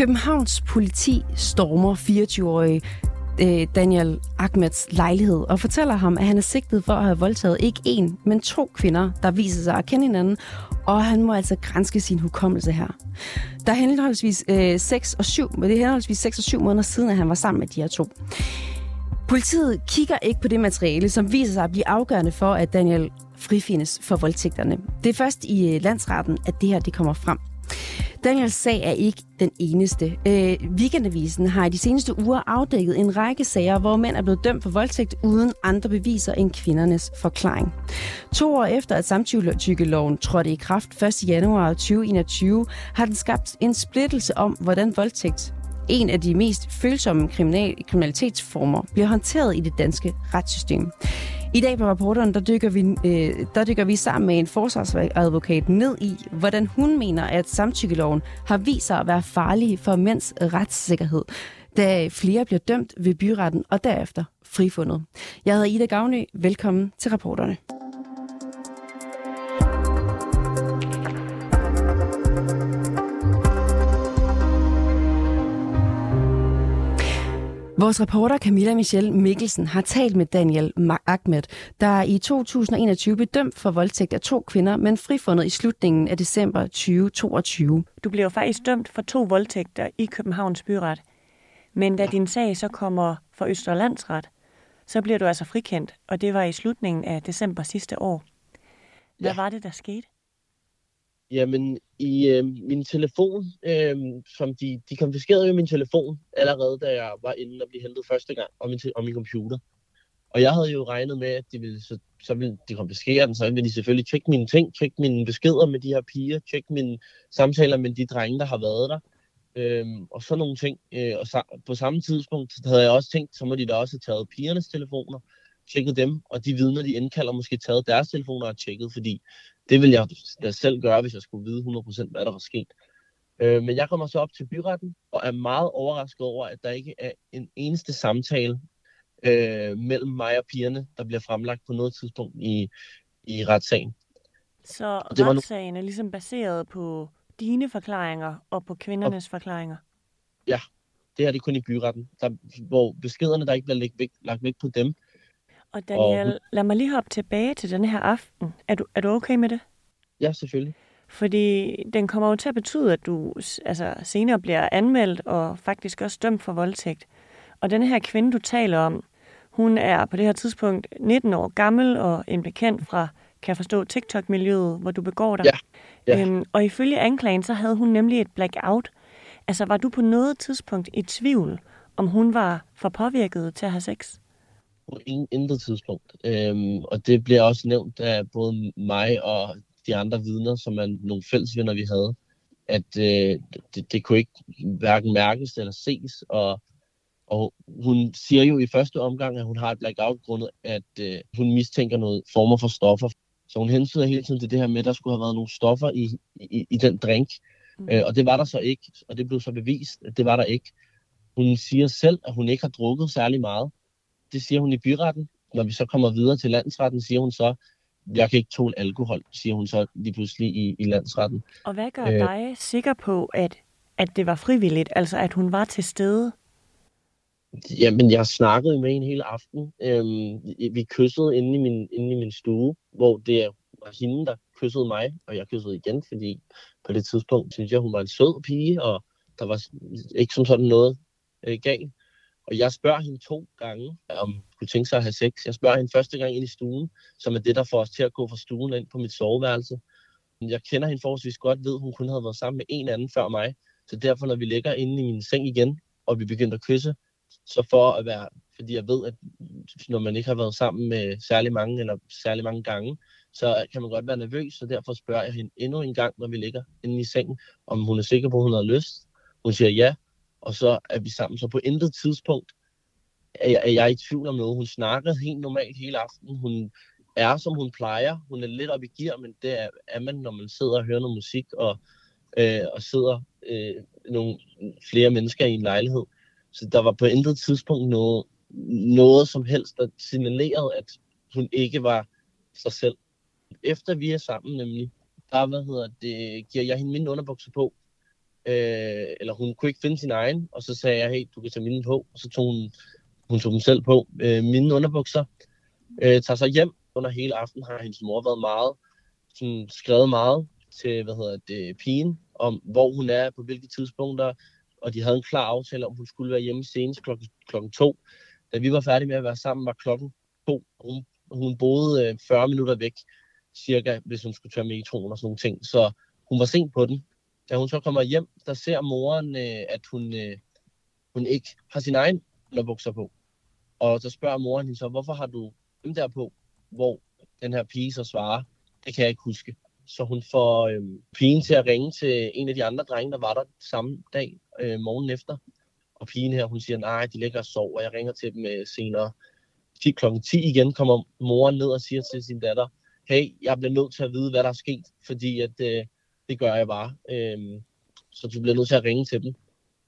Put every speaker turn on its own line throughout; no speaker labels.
Københavns politi stormer 24-årige øh, Daniel Ahmeds lejlighed og fortæller ham, at han er sigtet for at have voldtaget ikke én, men to kvinder, der viser sig at kende hinanden, og han må altså grænske sin hukommelse her. Der er henholdsvis øh, 6 og 7, men det er henholdsvis 6 og 7 måneder siden, at han var sammen med de her to. Politiet kigger ikke på det materiale, som viser sig at blive afgørende for, at Daniel frifindes for voldtægterne. Det er først i øh, landsretten, at det her det kommer frem. Daniels sag er ikke den eneste. Øh, Weekendavisen har i de seneste uger afdækket en række sager, hvor mænd er blevet dømt for voldtægt uden andre beviser end kvindernes forklaring. To år efter, at samtykkeloven trådte i kraft 1. januar 2021, har den skabt en splittelse om, hvordan voldtægt en af de mest følsomme kriminal- kriminalitetsformer bliver håndteret i det danske retssystem. I dag på rapporteren, der dykker, vi, øh, der dykker vi sammen med en forsvarsadvokat ned i, hvordan hun mener, at samtykkeloven har vist sig at være farlig for mænds retssikkerhed, da flere bliver dømt ved byretten og derefter frifundet. Jeg hedder Ida Gavnø. Velkommen til rapporterne. Vores reporter Camilla Michelle Mikkelsen har talt med Daniel Ahmed, der i 2021 blev dømt for voldtægt af to kvinder, men frifundet i slutningen af december 2022.
Du bliver faktisk dømt for to voldtægter i Københavns Byret. Men da din sag så kommer for Østerlandsret, så bliver du altså frikendt, og det var i slutningen af december sidste år. Hvad ja. var det, der skete?
Jamen, i øh, min telefon, øh, som de, de konfiskerede jo min telefon allerede, da jeg var inde og blive hentet første gang, og min, og min computer. Og jeg havde jo regnet med, at de ville, så, så ville de konfiskere den, så ville de selvfølgelig tjekke mine ting, tjekke mine beskeder med de her piger, tjekke mine samtaler med de drenge, der har været der, øh, og sådan nogle ting. Øh, og sa- på samme tidspunkt havde jeg også tænkt, så må de da også have taget pigernes telefoner, tjekket dem, og de vidner, de indkalder, måske taget deres telefoner og tjekket, fordi det vil jeg da selv gøre, hvis jeg skulle vide 100% hvad der var sket. Øh, men jeg kommer så op til byretten, og er meget overrasket over, at der ikke er en eneste samtale øh, mellem mig og pigerne, der bliver fremlagt på noget tidspunkt i, i retssagen.
Så det retssagen er ligesom baseret på dine forklaringer og på kvindernes og, forklaringer?
Ja, det er det kun i byretten, der, hvor beskederne, der ikke bliver lagt vægt, lagt vægt på dem,
og Daniel, og... lad mig lige hoppe tilbage til den her aften. Er du, er du okay med det?
Ja, selvfølgelig.
Fordi den kommer jo til at betyde, at du altså, senere bliver anmeldt og faktisk også dømt for voldtægt. Og den her kvinde, du taler om, hun er på det her tidspunkt 19 år gammel og en bekendt fra, kan jeg forstå, TikTok-miljøet, hvor du begår dig.
Ja. ja.
Øhm, og ifølge anklagen, så havde hun nemlig et blackout. Altså, var du på noget tidspunkt i tvivl, om hun var for påvirket til at have sex?
På ingen, intet tidspunkt. Øhm, og det bliver også nævnt af både mig og de andre vidner, som er nogle fællesvenner, vi havde, at øh, det, det kunne ikke hverken mærkes eller ses, og, og hun siger jo i første omgang, at hun har et blackout grundet, at øh, hun mistænker noget former for stoffer. Så hun hensyder hele tiden til det her med, at der skulle have været nogle stoffer i, i, i den drink, mm. øh, og det var der så ikke, og det blev så bevist, at det var der ikke. Hun siger selv, at hun ikke har drukket særlig meget, det siger hun i byretten. Når vi så kommer videre til landsretten, siger hun så, jeg kan ikke tåle alkohol, siger hun så lige pludselig i, i landsretten.
Og hvad gør øh, dig sikker på, at, at det var frivilligt, altså at hun var til stede?
Jamen, jeg snakkede med hende hele aften. Øhm, vi kyssede inde i, min, inde i min stue, hvor det var hende, der kyssede mig, og jeg kyssede igen, fordi på det tidspunkt synes jeg, hun var en sød pige, og der var ikke som sådan noget øh, galt. Og jeg spørger hende to gange, om hun kunne tænke sig at have sex. Jeg spørger hende første gang ind i stuen, som er det, der får os til at gå fra stuen ind på mit soveværelse. Jeg kender hende forholdsvis godt, ved hun kun havde været sammen med en anden før mig. Så derfor, når vi ligger inde i min seng igen, og vi begynder at kysse, så for at være, fordi jeg ved, at når man ikke har været sammen med særlig mange, eller særlig mange gange, så kan man godt være nervøs, så derfor spørger jeg hende endnu en gang, når vi ligger inde i sengen, om hun er sikker på, at hun har lyst. Hun siger ja, og så er vi sammen. Så på intet tidspunkt er jeg, er jeg i tvivl om noget. Hun snakker helt normalt hele aftenen. Hun er, som hun plejer. Hun er lidt op i gear, men det er, er man, når man sidder og hører noget musik, og, øh, og sidder øh, nogle flere mennesker i en lejlighed. Så der var på intet tidspunkt noget, noget som helst, der signalerede, at hun ikke var sig selv. Efter vi er sammen nemlig, der hvad hedder det, giver jeg hende mine underbukser på, øh, eller hun kunne ikke finde sin egen, og så sagde jeg, hey, du kan tage mine på, og så tog hun, hun tog dem selv på. Øh, mine underbukser øh, tager så hjem under hele aften, har hendes mor været meget, sådan, skrevet meget til, hvad hedder det, pigen, om hvor hun er, på hvilke tidspunkter, og de havde en klar aftale om, hun skulle være hjemme senest klokken, klokken to. Da vi var færdige med at være sammen, var klokken to. Hun, hun boede øh, 40 minutter væk, cirka, hvis hun skulle tage metroen og sådan nogle ting. Så hun var sent på den. Da hun så kommer hjem, der ser moren, øh, at hun, øh, hun ikke har sin egen underbukser på. Og så spørger moren hende så, hvorfor har du dem der på? Hvor den her pige så svarer, det kan jeg ikke huske. Så hun får øh, pigen til at ringe til en af de andre drenge, der var der samme dag, øh, morgen efter. Og pigen her, hun siger, nej, de ligger og sover, og jeg ringer til dem øh, senere. 10 kl. 10 igen kommer moren ned og siger til sin datter, hey, jeg bliver nødt til at vide, hvad der er sket, fordi at, øh, det gør jeg bare. Øh, så du bliver nødt til at ringe til dem.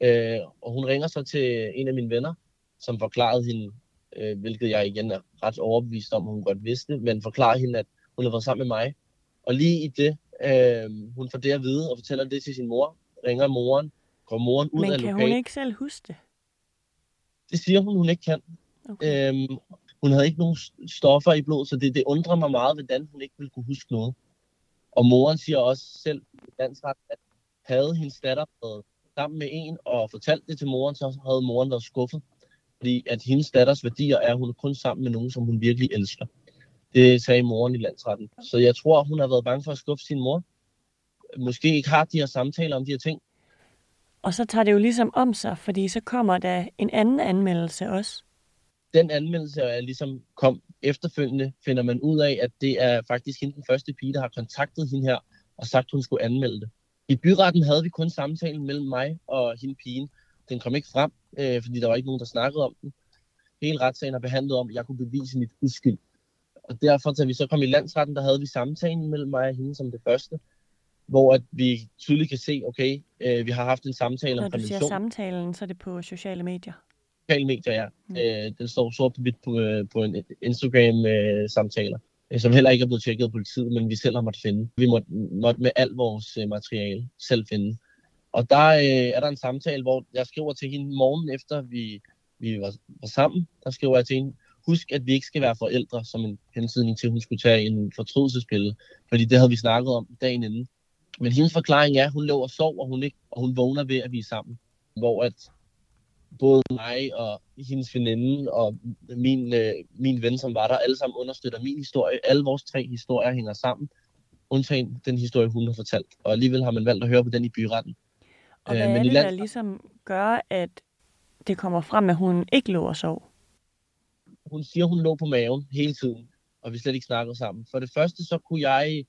Øh, og hun ringer så til en af mine venner, som forklarede hende, øh, hvilket jeg igen er ret overbevist om, hun godt vidste, men forklarer hende, at hun har været sammen med mig. Og lige i det, øh, hun får det at vide og fortæller det til sin mor, ringer moren, går moren ud
Men
af
kan
lokalet.
hun ikke selv huske det?
Det siger hun, hun ikke kan.
Okay.
Øhm, hun havde ikke nogen stoffer i blodet, så det, det undrer mig meget, hvordan hun ikke ville kunne huske noget. Og moren siger også selv i landsret, at havde hendes datter været sammen med en og fortalt det til moren, så havde moren været skuffet. Fordi at hendes datters værdier er, at hun er kun sammen med nogen, som hun virkelig elsker. Det sagde moren i landsretten. Så jeg tror, hun har været bange for at skuffe sin mor. Måske ikke har de her samtaler om de her ting.
Og så tager det jo ligesom om sig, fordi så kommer der en anden anmeldelse også
den anmeldelse er ligesom kom efterfølgende, finder man ud af, at det er faktisk hende den første pige, der har kontaktet hende her og sagt, hun skulle anmelde det. I byretten havde vi kun samtalen mellem mig og hende pigen. Den kom ikke frem, øh, fordi der var ikke nogen, der snakkede om den. Hele retssagen har behandlet om, at jeg kunne bevise mit uskyld. Og derfor, da vi så kom i landsretten, der havde vi samtalen mellem mig og hende som det første, hvor at vi tydeligt kan se, okay, øh, vi har haft en samtale
Når
om
du siger
prævention.
samtalen, så er det på sociale medier.
Sociale medier, ja.
Mm.
Øh, den står sort på hvidt på, øh, på en Instagram-samtaler, øh, som heller ikke er blevet tjekket af politiet, men vi selv har måttet finde. Vi måtte, måtte med alt vores øh, materiale selv finde. Og der øh, er der en samtale, hvor jeg skriver til hende morgen efter, vi, vi var, var sammen. Der skriver jeg til hende, husk, at vi ikke skal være forældre, som en hensydning til, at hun skulle tage en fortrydelsespille. Fordi det havde vi snakket om dagen inden. Men hendes forklaring er, at hun lå og sov, og hun, ikke, og hun vågner ved, at vi er sammen. Hvor at både mig og hendes veninde og min, øh, min ven, som var der, alle sammen understøtter min historie. Alle vores tre historier hænger sammen, undtagen den historie, hun har fortalt. Og alligevel har man valgt at høre på den i byretten.
Og
Øh,
hvad
men
er det, der
lands-
ligesom gør, at det kommer frem, at hun ikke lå og sov?
Hun siger, hun lå på maven hele tiden, og vi slet ikke snakkede sammen. For det første, så kunne jeg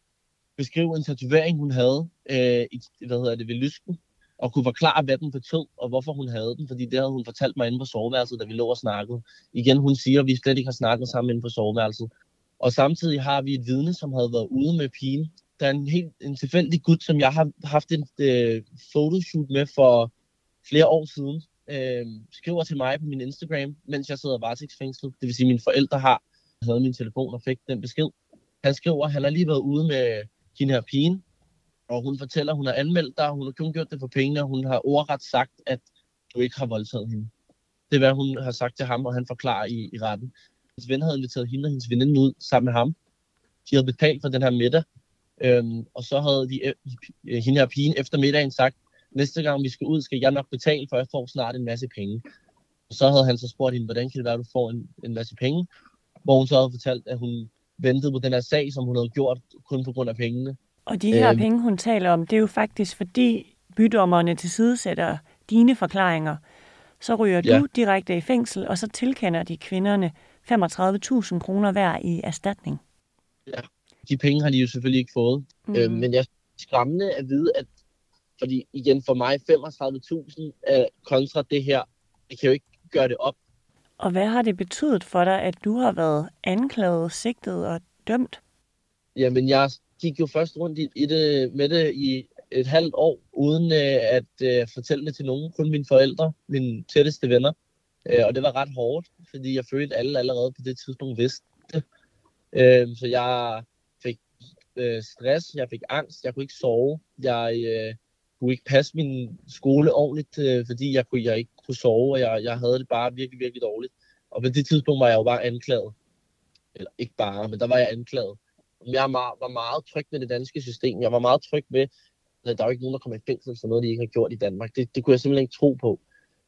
beskrive en tatovering, hun havde øh, i, hvad hedder det, ved lysken, og kunne forklare, hvad den betød, og hvorfor hun havde den, fordi det havde hun fortalt mig inde på soveværelset, da vi lå og snakkede. Igen, hun siger, at vi slet ikke har snakket sammen inde på soveværelset. Og samtidig har vi et vidne, som havde været ude med pigen. Der er en helt en tilfældig gut, som jeg har haft et øh, photoshoot med for flere år siden, øh, skriver til mig på min Instagram, mens jeg sidder varetægtsfængslet. Det vil sige, at mine forældre har havde min telefon og fik den besked. Han skriver, at han har lige været ude med hende her pigen, og hun fortæller, at hun har anmeldt dig, hun har kun gjort det for penge, og hun har ordret sagt, at du ikke har voldtaget hende. Det er, hvad hun har sagt til ham, og han forklarer i, i retten. Hans ven havde inviteret hende og hendes veninde ud sammen med ham. De havde betalt for den her middag, øhm, og så havde de, øh, hende her pigen efter middagen sagt, næste gang vi skal ud, skal jeg nok betale, for jeg får snart en masse penge. Og så havde han så spurgt hende, hvordan kan det være, at du får en, en masse penge? Hvor hun så havde fortalt, at hun ventede på den her sag, som hun havde gjort kun på grund af pengene.
Og de her
Øhm.
penge, hun taler om, det er jo faktisk fordi bydommerne tilsidesætter dine forklaringer. Så ryger
Ja.
du direkte i fængsel, og så tilkender de kvinderne 35.000 kroner hver i erstatning.
De penge har de jo selvfølgelig ikke fået. Mm. Øh, men jeg er skræmmende at vide, at fordi igen for mig 35.000 øh, kontra det her, det kan jo ikke gøre det op.
Og hvad har det betydet for dig, at du har været anklaget, sigtet og dømt?
Jamen jeg gik jo først rundt i, i det, med det i et halvt år, uden øh, at øh, fortælle det til nogen, kun mine forældre, mine tætteste venner. Øh, og det var ret hårdt, fordi jeg følte, at alle allerede på det tidspunkt vidste det. Øh, så jeg fik øh, stress, jeg fik angst, jeg kunne ikke sove, jeg øh, kunne ikke passe min skole ordentligt, øh, fordi jeg, kunne, jeg ikke kunne sove, og jeg, jeg havde det bare virkelig, virkelig dårligt. Og på det tidspunkt var jeg jo bare anklaget. Eller ikke bare, men der var jeg anklaget. Jeg var meget tryg ved det danske system. Jeg var meget tryg med, at der er jo ikke nogen, der kommer i fængsel for noget, de ikke har gjort i Danmark. Det, det kunne jeg simpelthen ikke tro på.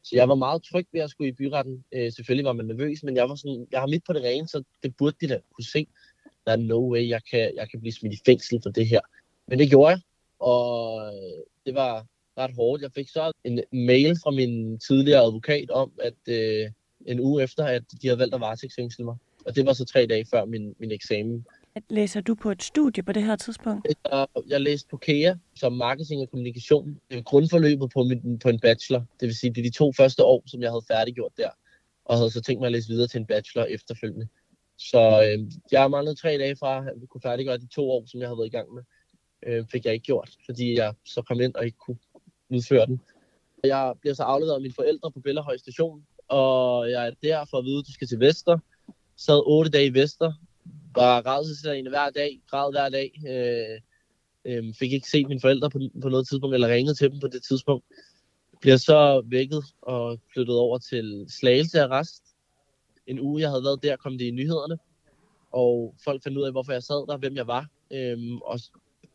Så jeg var meget tryg ved at skulle i byretten. Øh, selvfølgelig var man nervøs, men jeg var sådan, jeg har mit på det rene, så det burde de da kunne se. Der er no way, jeg kan, jeg kan blive smidt i fængsel for det her. Men det gjorde jeg, og øh, det var ret hårdt. Jeg fik så en mail fra min tidligere advokat om, at øh, en uge efter, at de havde valgt at varetægtsfængsle mig. Og det var så tre dage før min, min eksamen.
Læser du på et studie på det her tidspunkt?
Jeg, læste på KEA som marketing og kommunikation. Det er grundforløbet på, min, på en bachelor. Det vil sige, det er de to første år, som jeg havde færdiggjort der. Og havde så tænkt mig at læse videre til en bachelor efterfølgende. Så øh, jeg har manglet tre dage fra at kunne færdiggøre de to år, som jeg havde været i gang med. Øh, fik jeg ikke gjort, fordi jeg så kom ind og ikke kunne udføre den. Jeg bliver så afleveret af mine forældre på Bellerhøj station, og jeg er der for at vide, at du skal til Vester. Sad otte dage i Vester, var rædselslagende hver dag, græd hver dag. Øh, øh, fik ikke set mine forældre på, på noget tidspunkt, eller ringet til dem på det tidspunkt. Bliver så vækket og flyttet over til Slagelse Arrest. En uge, jeg havde været der, kom det i nyhederne. Og folk fandt ud af, hvorfor jeg sad der, hvem jeg var. Øh, og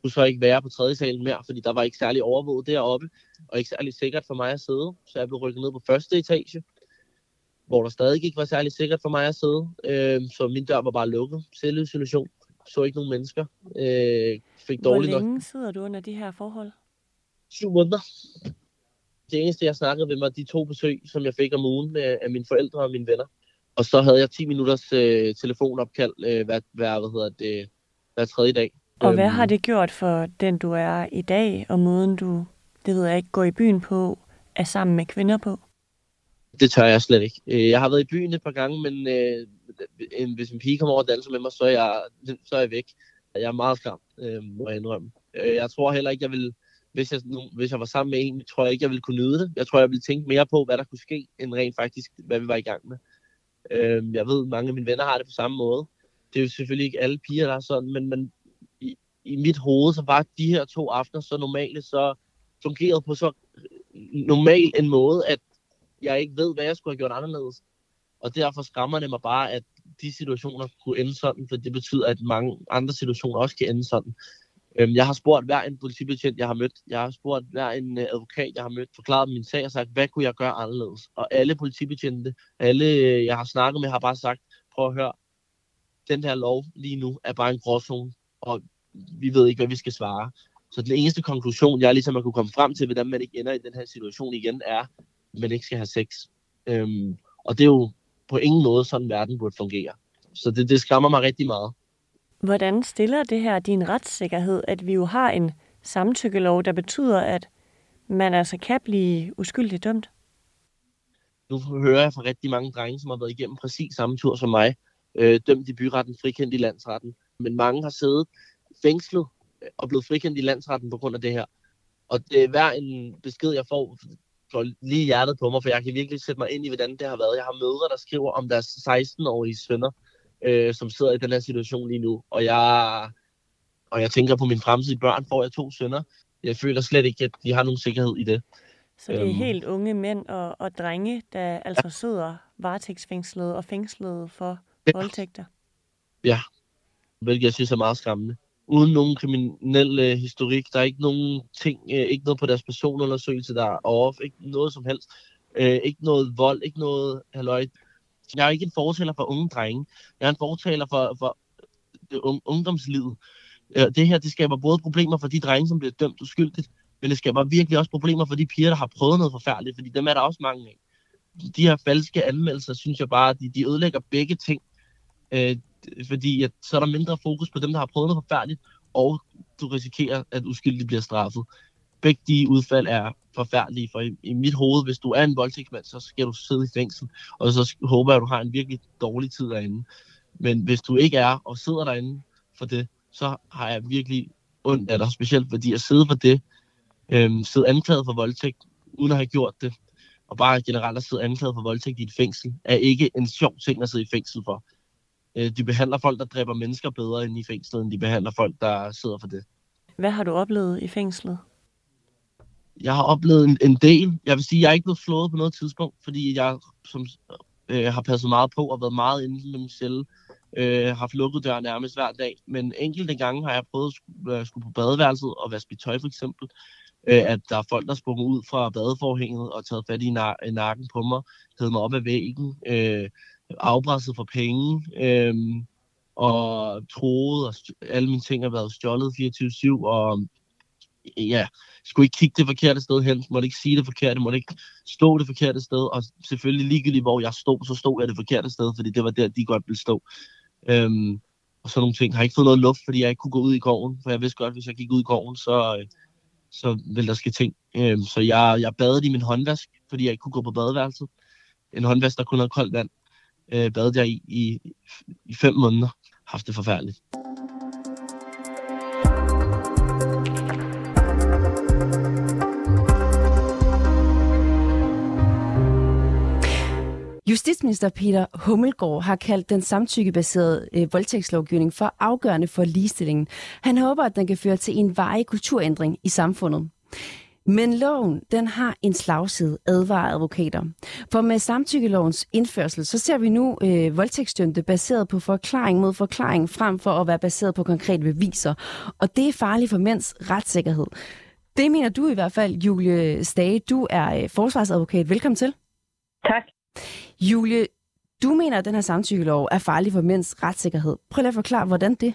kunne så ikke være på tredje salen mere, fordi der var ikke særlig overvåget deroppe, og ikke særlig sikkert for mig at sidde. Så jeg blev rykket ned på første etage, hvor der stadig ikke var særlig sikkert for mig at sidde. Øh, så min dør var bare lukket. Selvisolation. Så ikke nogen mennesker. Øh,
fik Hvor længe nok. sidder du under de her forhold?
Syv måneder. Det eneste, jeg snakkede med, var de to besøg, som jeg fik om ugen af, af mine forældre og mine venner. Og så havde jeg 10 minutters øh, telefonopkald øh, hver, hver, hvad hedder det, hver tredje dag.
Og hvad har øhm. det gjort for den, du er i dag, og måden, du, det ved jeg ikke, går i byen på, er sammen med kvinder på?
Det tør jeg slet ikke. Øh, jeg har været i byen et par gange, men øh, hvis en pige kommer over og danser med mig, så er jeg, så er jeg væk. Jeg er meget skræmt, øh, må jeg indrømme. Øh, jeg tror heller ikke, jeg vil, hvis jeg, nu, hvis jeg var sammen med en, tror jeg ikke, jeg ville kunne nyde det. Jeg tror, jeg ville tænke mere på, hvad der kunne ske, end rent faktisk, hvad vi var i gang med. Øh, jeg ved, mange af mine venner har det på samme måde. Det er jo selvfølgelig ikke alle piger, der er sådan, men, men i mit hoved, så var de her to aftener så normale, så fungerede på så normal en måde, at jeg ikke ved, hvad jeg skulle have gjort anderledes. Og derfor skræmmer det mig bare, at de situationer kunne ende sådan, for det betyder, at mange andre situationer også kan ende sådan. Øhm, jeg har spurgt hver en politibetjent, jeg har mødt. Jeg har spurgt hver en øh, advokat, jeg har mødt, forklaret min sag og sagt, hvad kunne jeg gøre anderledes? Og alle politibetjente, alle øh, jeg har snakket med, har bare sagt, prøv at høre, den her lov lige nu er bare en gråzone, og vi ved ikke, hvad vi skal svare. Så den eneste konklusion, jeg ligesom har kunne komme frem til, hvordan man ikke ender i den her situation igen, er, man ikke skal have sex. Øhm, og det er jo på ingen måde sådan, verden burde fungere. Så det, det skræmmer mig rigtig meget.
Hvordan stiller det her din retssikkerhed, at vi jo har en samtykkelov, der betyder, at man altså kan blive uskyldigt dømt?
Nu hører jeg fra rigtig mange drenge, som har været igennem præcis samme tur som mig, øh, dømt i byretten, frikendt i landsretten. Men mange har siddet fængslet og blevet frikendt i landsretten på grund af det her. Og det er hver en besked, jeg får, går lige hjertet på mig, for jeg kan virkelig sætte mig ind i, hvordan det har været. Jeg har mødre, der skriver om deres 16-årige sønner, øh, som sidder i den her situation lige nu. Og jeg, og jeg tænker på min fremtidige børn, får jeg to sønner. Jeg føler slet ikke, at de har nogen sikkerhed i det.
Så det er øhm. helt unge mænd og, og drenge, der altså ja. sidder varetægtsfængslet og fængslet for ja. voldtægter?
Ja, hvilket jeg synes er meget skræmmende uden nogen kriminel øh, historik. Der er ikke nogen ting, øh, ikke noget på deres personundersøgelse, der er off, ikke noget som helst. Øh, ikke noget vold, ikke noget halløj. Jeg er ikke en fortaler for unge drenge. Jeg er en fortaler for, for un- ungdomslivet. Øh, det her, det skaber både problemer for de drenge, som bliver dømt uskyldigt, men det skaber virkelig også problemer for de piger, der har prøvet noget forfærdeligt, fordi dem er der også mange af. De her falske anmeldelser, synes jeg bare, de, de ødelægger begge ting. Øh, fordi at, så er der mindre fokus på dem, der har prøvet noget forfærdeligt, og du risikerer, at uskyldige bliver straffet. Begge de udfald er forfærdelige, for i, i mit hoved, hvis du er en voldtægtsmand, så skal du sidde i fængsel, og så håber jeg, at du har en virkelig dårlig tid derinde. Men hvis du ikke er og sidder derinde for det, så har jeg virkelig ondt af dig, specielt fordi at sidde for det, øhm, sidde anklaget for voldtægt, uden at have gjort det, og bare generelt at sidde anklaget for voldtægt i et fængsel, er ikke en sjov ting at sidde i fængsel for. Øh, de behandler folk, der dræber mennesker bedre end i fængslet, end de behandler folk, der sidder for det.
Hvad har du oplevet i fængslet?
jeg har oplevet en, en del. Jeg vil sige, at jeg er ikke blevet slået på noget tidspunkt, fordi jeg som, øh, har passet meget på og været meget inde med min celle. Øh, har haft lukket døren nærmest hver dag. Men enkelte gange har jeg prøvet at skulle, øh, skulle på badeværelset og vaske mit tøj for eksempel. Øh, at der er folk, der sprunget ud fra badeforhænget og taget fat i, i nakken på mig, hævet mig op ad væggen, øh, afpresset for penge. Øh, og troet, og alle mine ting har været stjålet 24-7, og ja, skulle ikke kigge det forkerte sted hen, måtte ikke sige det forkerte, måtte ikke stå det forkerte sted, og selvfølgelig ligegyldigt, hvor jeg stod, så stod jeg det forkerte sted, fordi det var der, de godt ville stå. Øhm, og sådan nogle ting. Jeg har ikke fået noget luft, fordi jeg ikke kunne gå ud i gården, for jeg vidste godt, at hvis jeg gik ud i gården, så, øh, så ville der ske ting. Øhm, så jeg, jeg badede i min håndvask, fordi jeg ikke kunne gå på badeværelset. En håndvask, der kun havde koldt vand. Øh, badet jeg i, i, i fem måneder. Haft det forfærdeligt.
Justitsminister Peter Hummelgaard har kaldt den samtykkebaserede øh, voldtægtslovgivning for afgørende for ligestillingen. Han håber, at den kan føre til en varig kulturændring i samfundet. Men loven, den har en slagside, advarer advokater. For med samtykkelovens indførsel, så ser vi nu øh, voldtægtsdømte baseret på forklaring mod forklaring, frem for at være baseret på konkrete beviser. Og det er farligt for mænds retssikkerhed. Det mener du i hvert fald, Julie Stage. Du er øh, forsvarsadvokat. Velkommen til.
Tak.
Julie, du mener, at den her samtykkelov er farlig for mænds retssikkerhed. Prøv lige at forklare, hvordan det?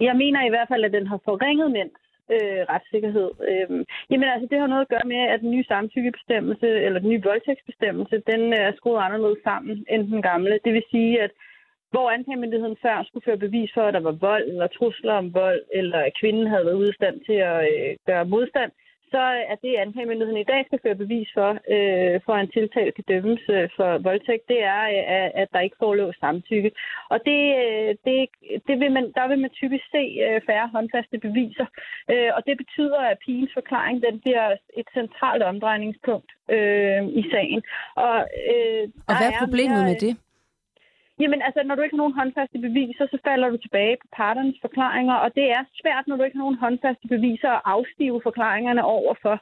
Jeg mener i hvert fald, at den har forringet mænds øh, retssikkerhed. Øh, jamen altså, det har noget at gøre med, at den nye samtykkebestemmelse, eller den nye voldtægtsbestemmelse, den øh, er skruet anderledes sammen end den gamle. Det vil sige, at hvor anklagemyndigheden før skulle føre bevis for, at der var vold eller trusler om vold, eller at kvinden havde været ude stand til at øh, gøre modstand, så er det, anklagemyndigheden i dag skal føre bevis for, øh, for en tiltalt kan dømmes øh, for voldtægt, det er, øh, at der ikke forelå samtykke. Og det, øh, det, det vil man, der vil man typisk se øh, færre håndfaste beviser. Øh, og det betyder, at pigens forklaring den bliver et centralt omdrejningspunkt øh, i sagen.
Og, øh, og hvad er problemet mere, med det?
Jamen altså, når du ikke har nogen håndfaste beviser, så falder du tilbage på parternes forklaringer, og det er svært, når du ikke har nogen håndfaste beviser, at afstive forklaringerne overfor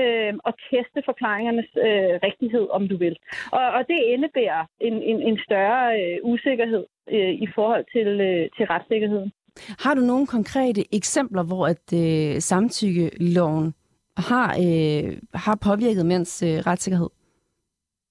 øh, og teste forklaringernes øh, rigtighed, om du vil. Og, og det indebærer en, en, en større øh, usikkerhed øh, i forhold til, øh, til retssikkerheden.
Har du nogle konkrete eksempler, hvor at øh, samtykkeloven har, øh, har påvirket mænds øh, retssikkerhed?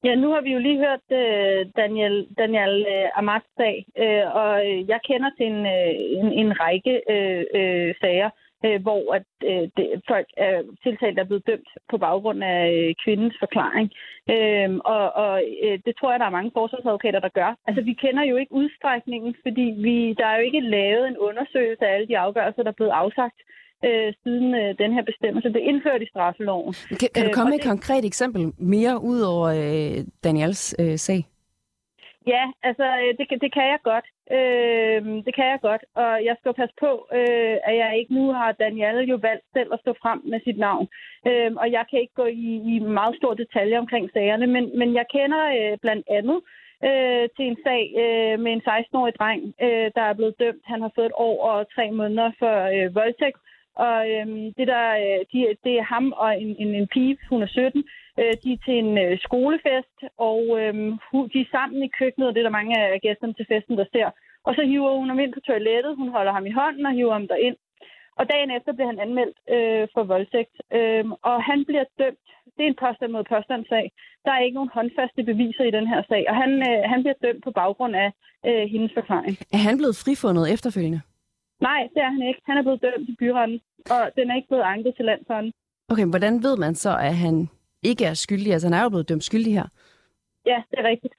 Ja, nu har vi jo lige hørt uh, Daniel, Daniel uh, Amats sag, uh, og jeg kender til en, uh, en, en række uh, uh, sager, uh, hvor at, uh, det, folk er tiltalt er blevet dømt på baggrund af uh, kvindens forklaring. Uh, og og uh, det tror jeg, der er mange forsvarsadvokater, der gør. Altså, vi kender jo ikke udstrækningen, fordi vi, der er jo ikke lavet en undersøgelse af alle de afgørelser, der er blevet afsagt øh, siden øh, den her bestemmelse blev indført i straffeloven.
Kan, kan du øh, komme med et det... konkret eksempel mere ud over øh, Daniels øh, sag?
Ja, altså øh, det, det kan jeg godt. Øh, det kan jeg godt, og jeg skal passe på, øh, at jeg ikke nu har Danielle jo valgt selv at stå frem med sit navn. Øh, og jeg kan ikke gå i, i meget stor detaljer omkring sagerne, men, men jeg kender øh, blandt andet øh, til en sag øh, med en 16-årig dreng, øh, der er blevet dømt. Han har fået et år og tre måneder for øh, voldtægt, og øhm, det, der, øh, de, det er ham og en, en, en pige, hun er 17. Øh, de er til en øh, skolefest, og øhm, de er sammen i køkkenet, og det er der mange af gæsterne til festen, der ser. Og så hiver hun ham ind på toilettet, hun holder ham i hånden og hiver ham derind. Og dagen efter bliver han anmeldt øh, for voldtægt, øh, og han bliver dømt. Det er en påstand mod påstandssag. Der er ikke nogen håndfaste beviser i den her sag, og han, øh, han bliver dømt på baggrund af øh, hendes forklaring.
Er han blevet frifundet efterfølgende?
Nej, det er han ikke. Han er blevet dømt i byretten, og den er ikke blevet anket til landsretten.
Okay, hvordan ved man så, at han ikke er skyldig? Altså, han er jo blevet dømt skyldig her.
Ja, det er rigtigt.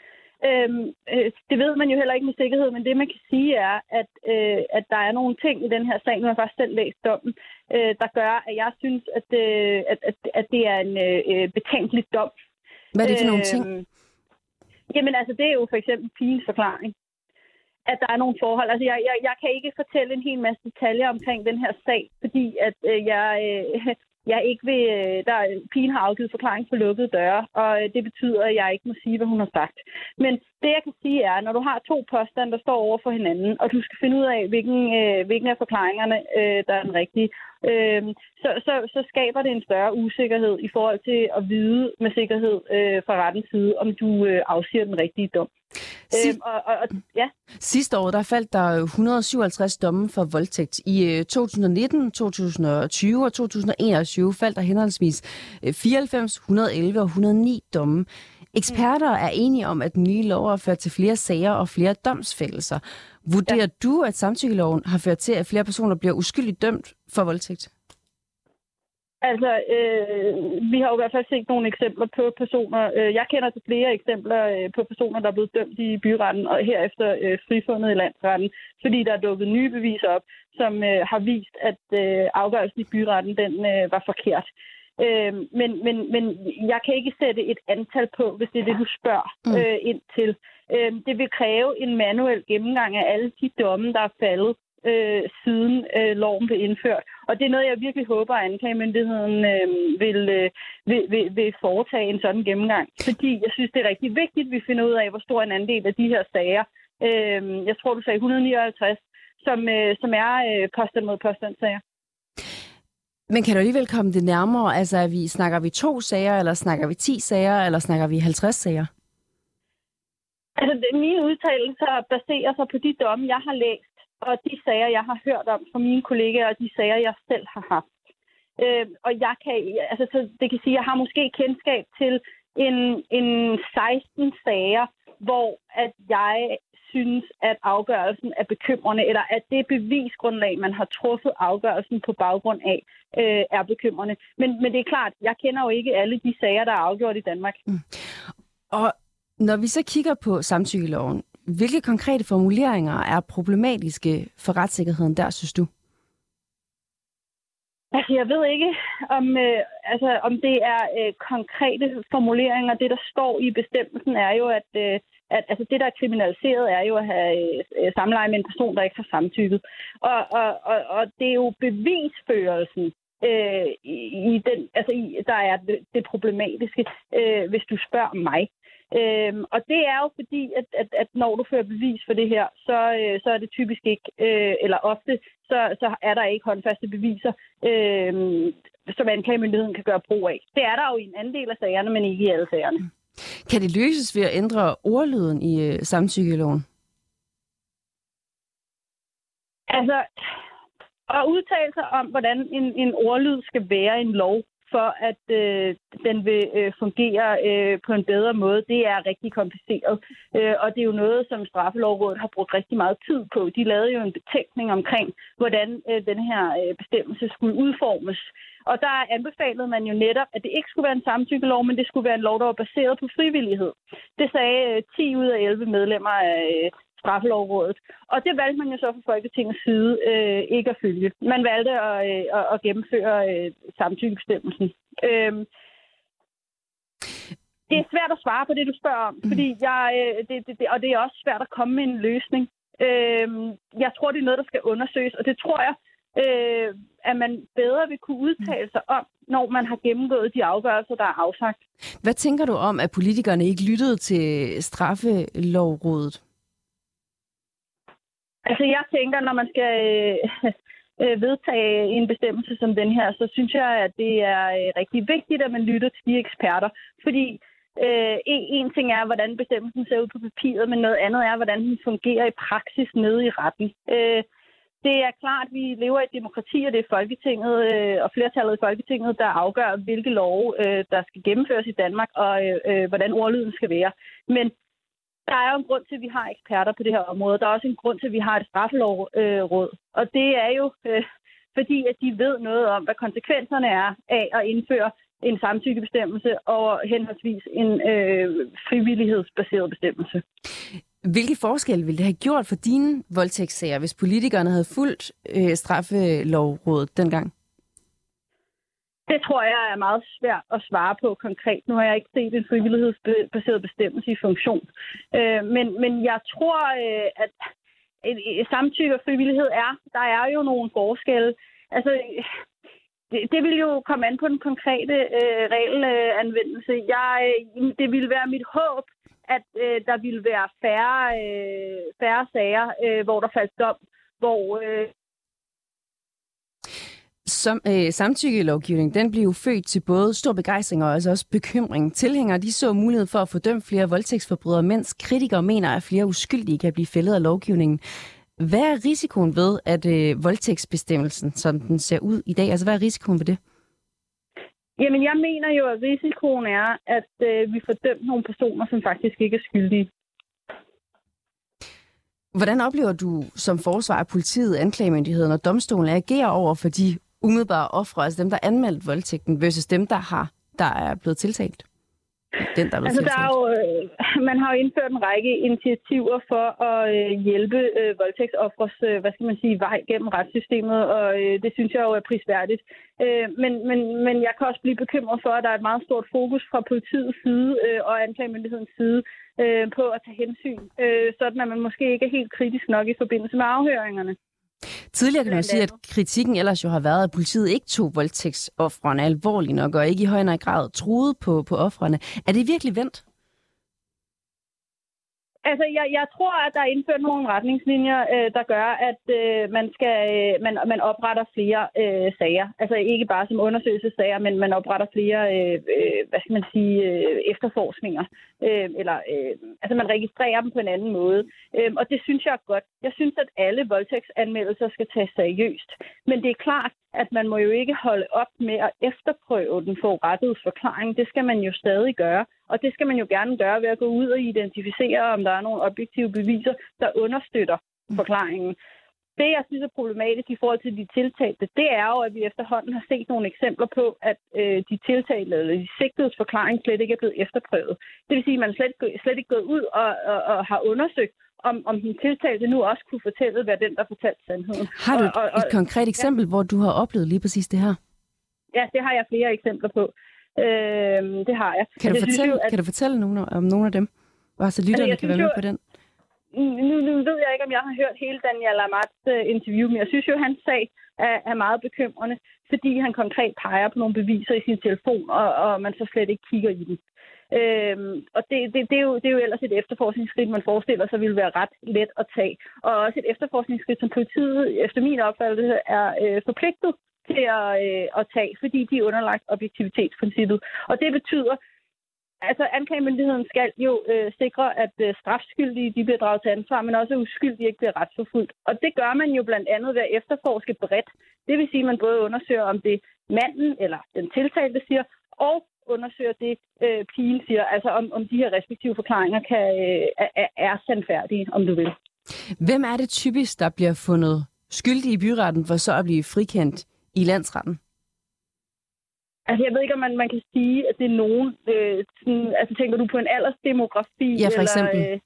Øhm, øh, det ved man jo heller ikke med sikkerhed, men det man kan sige er, at, øh, at der er nogle ting i den her sag, nu har jeg faktisk selv læst dommen, øh, der gør, at jeg synes, at, øh, at, at, at det er en øh, betænkelig dom.
Hvad er det for nogle ting?
Øh, jamen altså, det er jo for eksempel pigens forklaring at der er nogle forhold. Altså, jeg, jeg, jeg kan ikke fortælle en hel masse detaljer omkring den her sag, fordi at øh, jeg, øh, jeg ikke vil... Øh, der, pigen har afgivet forklaring på lukkede døre, og øh, det betyder, at jeg ikke må sige, hvad hun har sagt. Men det, jeg kan sige, er, når du har to påstande, der står over for hinanden, og du skal finde ud af, hvilken, øh, hvilken af forklaringerne, øh, der er den rigtige, øh, så, så, så skaber det en større usikkerhed i forhold til at vide med sikkerhed øh, fra rettens side, om du øh, afsiger den rigtige dom.
Si-
Øhm, og, og, og, ja.
Sidste år der faldt der 157 domme for voldtægt. I øh, 2019, 2020 og 2021 faldt der henholdsvis øh, 94, 111 og 109 domme. Eksperter er enige om, at den nye lov har ført til flere sager og flere domsfældelser. Vurderer ja. du, at samtykkeloven har ført til, at flere personer bliver uskyldigt dømt for voldtægt?
Altså, øh, vi har jo i hvert fald set nogle eksempler på personer. Øh, jeg kender til flere eksempler øh, på personer, der er blevet dømt i byretten og herefter øh, frifundet i landsretten, fordi der er dukket nye beviser op, som øh, har vist, at øh, afgørelsen i byretten den øh, var forkert. Øh, men, men, men jeg kan ikke sætte et antal på, hvis det er det, du spørger øh, ind til. Øh, det vil kræve en manuel gennemgang af alle de domme, der er faldet øh, siden øh, loven blev indført. Og det er noget, jeg virkelig håber, at anklagemyndigheden øh, vil, øh, vil, vil, vil foretage en sådan gennemgang. Fordi jeg synes, det er rigtig vigtigt, at vi finder ud af, hvor stor en andel af de her sager, øh, jeg tror, du sagde 159, som, øh, som er øh, påstand mod påstandssager.
Men kan du alligevel komme det nærmere? Altså, er vi, snakker vi to sager, eller snakker vi 10 sager, eller snakker vi 50 sager?
Altså, mine udtalelser baserer sig på de domme, jeg har læst, og de sager, jeg har hørt om fra mine kollegaer, og de sager, jeg selv har haft. Øh, og jeg kan, altså, så det kan sige, jeg har måske kendskab til en, en 16 sager, hvor at jeg synes, at afgørelsen er bekymrende, eller at det bevisgrundlag, man har truffet afgørelsen på baggrund af, øh, er bekymrende. Men, men det er klart, jeg kender jo ikke alle de sager, der er afgjort i Danmark. Mm.
Og når vi så kigger på samtykkeloven, hvilke konkrete formuleringer er problematiske for retssikkerheden der, synes du?
Altså, jeg ved ikke, om, øh, altså, om det er øh, konkrete formuleringer. Det, der står i bestemmelsen, er jo, at, øh, at altså, det, der er kriminaliseret, er jo at have øh, samleje med en person, der ikke har samtykket. Og, og, og, og det er jo bevisførelsen, øh, i, i den, altså, i, der er det, det problematiske, øh, hvis du spørger mig. Øhm, og det er jo fordi, at, at, at når du fører bevis for det her, så, øh, så er det typisk ikke, øh, eller ofte, så, så er der ikke håndfaste beviser, øh, som anklagemyndigheden kan gøre brug af. Det er der jo i en anden del af sagerne, men ikke i alle sagerne.
Kan det løses ved at ændre ordlyden i øh, samtykkeloven?
Altså, at udtale sig om, hvordan en, en ordlyd skal være i en lov, for at øh, den vil øh, fungere øh, på en bedre måde, det er rigtig kompliceret. Øh, og det er jo noget, som Straffelovrådet har brugt rigtig meget tid på. De lavede jo en betænkning omkring, hvordan øh, den her øh, bestemmelse skulle udformes. Og der anbefalede man jo netop, at det ikke skulle være en samtykkelov, men det skulle være en lov, der var baseret på frivillighed. Det sagde øh, 10 ud af 11 medlemmer af øh, straffelovrådet. Og det valgte man jo så fra Folketingets side øh, ikke at følge. Man valgte at, øh, at, at gennemføre øh, samtykkebestemmelsen. Øh, det er svært at svare på det, du spørger om, fordi jeg, øh, det, det, det, og det er også svært at komme med en løsning. Øh, jeg tror, det er noget, der skal undersøges, og det tror jeg, øh, at man bedre vil kunne udtale sig om, når man har gennemgået de afgørelser, der er afsagt.
Hvad tænker du om, at politikerne ikke lyttede til straffelovrådet?
Altså, jeg tænker, når man skal øh, øh, vedtage en bestemmelse som den her, så synes jeg, at det er øh, rigtig vigtigt, at man lytter til de eksperter. Fordi øh, en, en ting er, hvordan bestemmelsen ser ud på papiret, men noget andet er, hvordan den fungerer i praksis nede i retten. Øh, det er klart, at vi lever i et demokrati, og det er Folketinget øh, og flertallet i Folketinget, der afgør, hvilke love, øh, der skal gennemføres i Danmark, og øh, øh, hvordan ordlyden skal være. Men der er jo en grund til, at vi har eksperter på det her område. Der er også en grund til, at vi har et straffelovråd. Og det er jo øh, fordi, at de ved noget om, hvad konsekvenserne er af at indføre en samtykkebestemmelse og henholdsvis en øh, frivillighedsbaseret bestemmelse.
Hvilke forskel ville det have gjort for dine voldtægtssager, hvis politikerne havde fulgt øh, straffelovrådet dengang?
Det tror jeg er meget svært at svare på konkret. Nu har jeg ikke set en frivillighedsbaseret bestemmelse i funktion. Øh, men, men jeg tror, øh, at samtykke og frivillighed er, der er jo nogle forskelle. Altså, det, det vil jo komme an på den konkrete øh, regelanvendelse. Jeg, øh, det vil være mit håb, at øh, der ville være færre, øh, færre sager, øh, hvor der faldt dom, hvor øh,
som, øh, samtykkelovgivning, den blev jo født til både stor begejstring og altså også bekymring. Tilhængere de så mulighed for at fordømme flere voldtægtsforbrydere, mens kritikere mener, at flere uskyldige kan blive fældet af lovgivningen. Hvad er risikoen ved, at øh, voldtægtsbestemmelsen, som den ser ud i dag, altså hvad er risikoen ved det?
Jamen, jeg mener jo, at risikoen er, at øh, vi får dømt nogle personer, som faktisk ikke er skyldige.
Hvordan oplever du som forsvar, at politiet, anklagemyndigheden og domstolen agerer over for de umiddelbare ofre, altså dem, der anmeldt voldtægten, versus dem, der har der er blevet tiltalt?
Den, der er altså, der er jo, øh, man har jo indført en række initiativer for at øh, hjælpe øh, voldtægtsoffres, øh, hvad skal man sige, vej gennem retssystemet, og øh, det synes jeg jo er prisværdigt. Øh, men, men, men jeg kan også blive bekymret for, at der er et meget stort fokus fra politiets side øh, og anklagemyndighedens side øh, på at tage hensyn, øh, sådan at man måske ikke er helt kritisk nok i forbindelse med afhøringerne.
Tidligere kan man sige, at kritikken ellers jo har været, at politiet ikke tog voldtægtsoffrene alvorligt nok, og ikke i højere grad troede på, på offrene. Er det virkelig vendt?
Altså, jeg, jeg tror, at der er indført nogle retningslinjer, øh, der gør, at øh, man skal øh, man, man opretter flere øh, sager. Altså ikke bare som undersøgelsessager, men man opretter flere, øh, øh, hvad skal man sige, øh, efterforskninger. Øh, eller, øh, altså man registrerer dem på en anden måde. Øh, og det synes jeg er godt. Jeg synes, at alle voldtægtsanmeldelser skal tages seriøst. Men det er klart, at man må jo ikke holde op med at efterprøve den forurettede forklaring. Det skal man jo stadig gøre. Og det skal man jo gerne gøre ved at gå ud og identificere, om der er nogle objektive beviser, der understøtter forklaringen. Det, jeg synes er problematisk i forhold til de tiltalte, det er jo, at vi efterhånden har set nogle eksempler på, at øh, de tiltalte eller de sigtedes forklaring slet ikke er blevet efterprøvet. Det vil sige, at man slet, slet ikke gået ud og, og, og har undersøgt, om, om den tiltalte nu også kunne fortælle, hvad den, der fortalte sandheden.
Har du et, og, og, et konkret eksempel, ja. hvor du har oplevet lige præcis det her?
Ja, det har jeg flere eksempler på. Øh, det har jeg.
Kan du, jeg fortælle, jo, at... kan du fortælle nogle, om nogle af dem? Bare så lytterne altså, kan være med jo, på den.
Nu, nu ved jeg ikke, om jeg har hørt hele Daniel Amats uh, interview, men jeg synes jo, at hans sag er, er meget bekymrende, fordi han konkret peger på nogle beviser i sin telefon, og, og man så slet ikke kigger i dem. Øhm, og det, det, det, er jo, det er jo ellers et efterforskningsskridt, man forestiller sig ville være ret let at tage. Og også et efterforskningsskridt, som politiet efter min opfattelse er øh, forpligtet til at, øh, at tage, fordi de er underlagt objektivitetsprincippet. Og det betyder, altså anklagemyndigheden skal jo øh, sikre, at øh, strafskyldige de bliver draget til ansvar, men også at uskyldige ikke bliver retsforfulgt. Og det gør man jo blandt andet ved at efterforske bredt. Det vil sige, at man både undersøger, om det manden eller den tiltalte siger, og undersøger det, øh, pigen siger, altså om, om de her respektive forklaringer kan, øh, er, er sandfærdige, om du vil.
Hvem er det typisk, der bliver fundet skyldig i byretten for så at blive frikendt i landsretten?
Altså, jeg ved ikke, om man, man kan sige, at det er nogen... Øh, sådan, altså, tænker du på en aldersdemografi?
Ja, for eksempel. Eller, øh,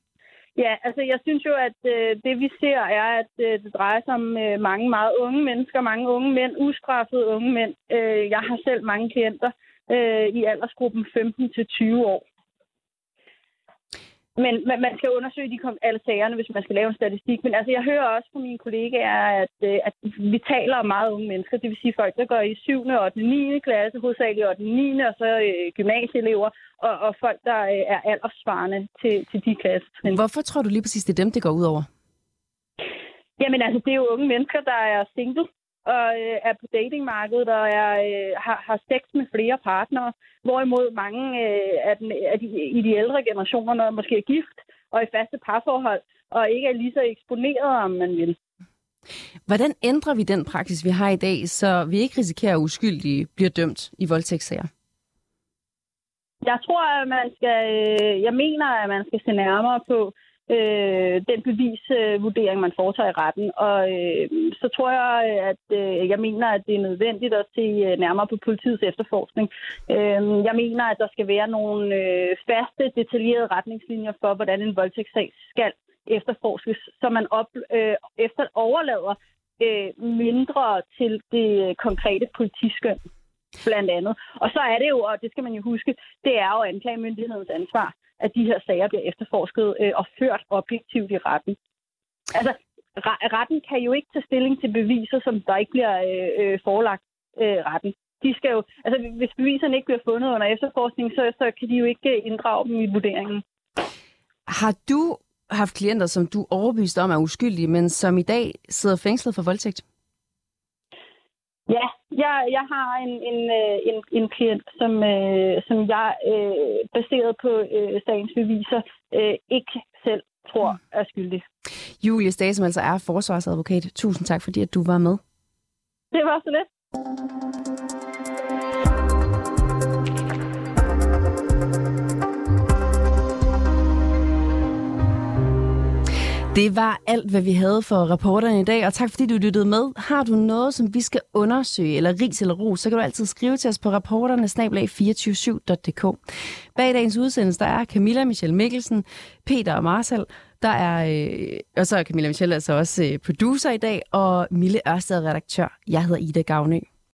ja, altså, jeg synes jo, at øh, det vi ser er, at øh, det drejer sig om øh, mange meget unge mennesker, mange unge mænd, ustraffede unge mænd. Øh, jeg har selv mange klienter øh, i aldersgruppen 15-20 år. Men man skal undersøge de kom, alle sagerne, hvis man skal lave en statistik. Men altså, jeg hører også fra mine kollegaer, at, øh, at vi taler om meget unge mennesker. Det vil sige folk, der går i 7., 8., 9. klasse, hovedsageligt 8., 9. og så øh, gymnasieelever, og, og folk, der øh, er alderssvarende til, til de klasser.
Hvorfor tror du lige præcis, det er dem, det går ud over?
Jamen altså, det er jo unge mennesker, der er single og øh, er på datingmarkedet og er, øh, har, har sex med flere partnere, hvorimod mange øh, af, den, af de, i de ældre generationer når måske er gift og i faste parforhold, og ikke er lige så eksponeret, om man vil.
Hvordan ændrer vi den praksis, vi har i dag, så vi ikke risikerer, at uskyldige bliver dømt i voldtægtssager?
Jeg tror, at man skal, øh, jeg mener, at man skal se nærmere på, øh, den bevisvurdering, man foretager i retten. Og øh, så tror jeg, at øh, jeg mener, at det er nødvendigt at se øh, nærmere på politiets efterforskning. Øh, jeg mener, at der skal være nogle øh, faste, detaljerede retningslinjer for, hvordan en voldtægtssag skal efterforskes, så man op, øh, efter overlader øh, mindre til det konkrete politiskøn blandt andet. Og så er det jo, og det skal man jo huske, det er jo anklagemyndighedens ansvar at de her sager bliver efterforsket øh, og ført objektivt i retten. Altså, retten kan jo ikke tage stilling til beviser, som der ikke bliver øh, øh, forelagt øh, retten. De skal jo, altså, hvis beviserne ikke bliver fundet under efterforskning, så, så kan de jo ikke øh, inddrage dem i vurderingen.
Har du haft klienter, som du er overbevist om er uskyldige, men som i dag sidder fængslet for voldtægt?
Ja, jeg, jeg har en, en, øh, en, en klient, som, øh, som jeg, øh, baseret på øh, sagens beviser, øh, ikke selv tror er skyldig.
Julie Stage, som altså er forsvarsadvokat. Tusind tak, fordi at du var med.
Det var så lidt.
Det var alt, hvad vi havde for reporterne i dag, og tak fordi du lyttede med. Har du noget, som vi skal undersøge, eller ris eller ro, så kan du altid skrive til os på rapporterne 247dk Bag dagens udsendelse, der er Camilla Michelle Mikkelsen, Peter og Marcel, der er, øh, og så er Camilla Michelle altså også øh, producer i dag, og Mille Ørsted redaktør. Jeg hedder Ida Gavnø.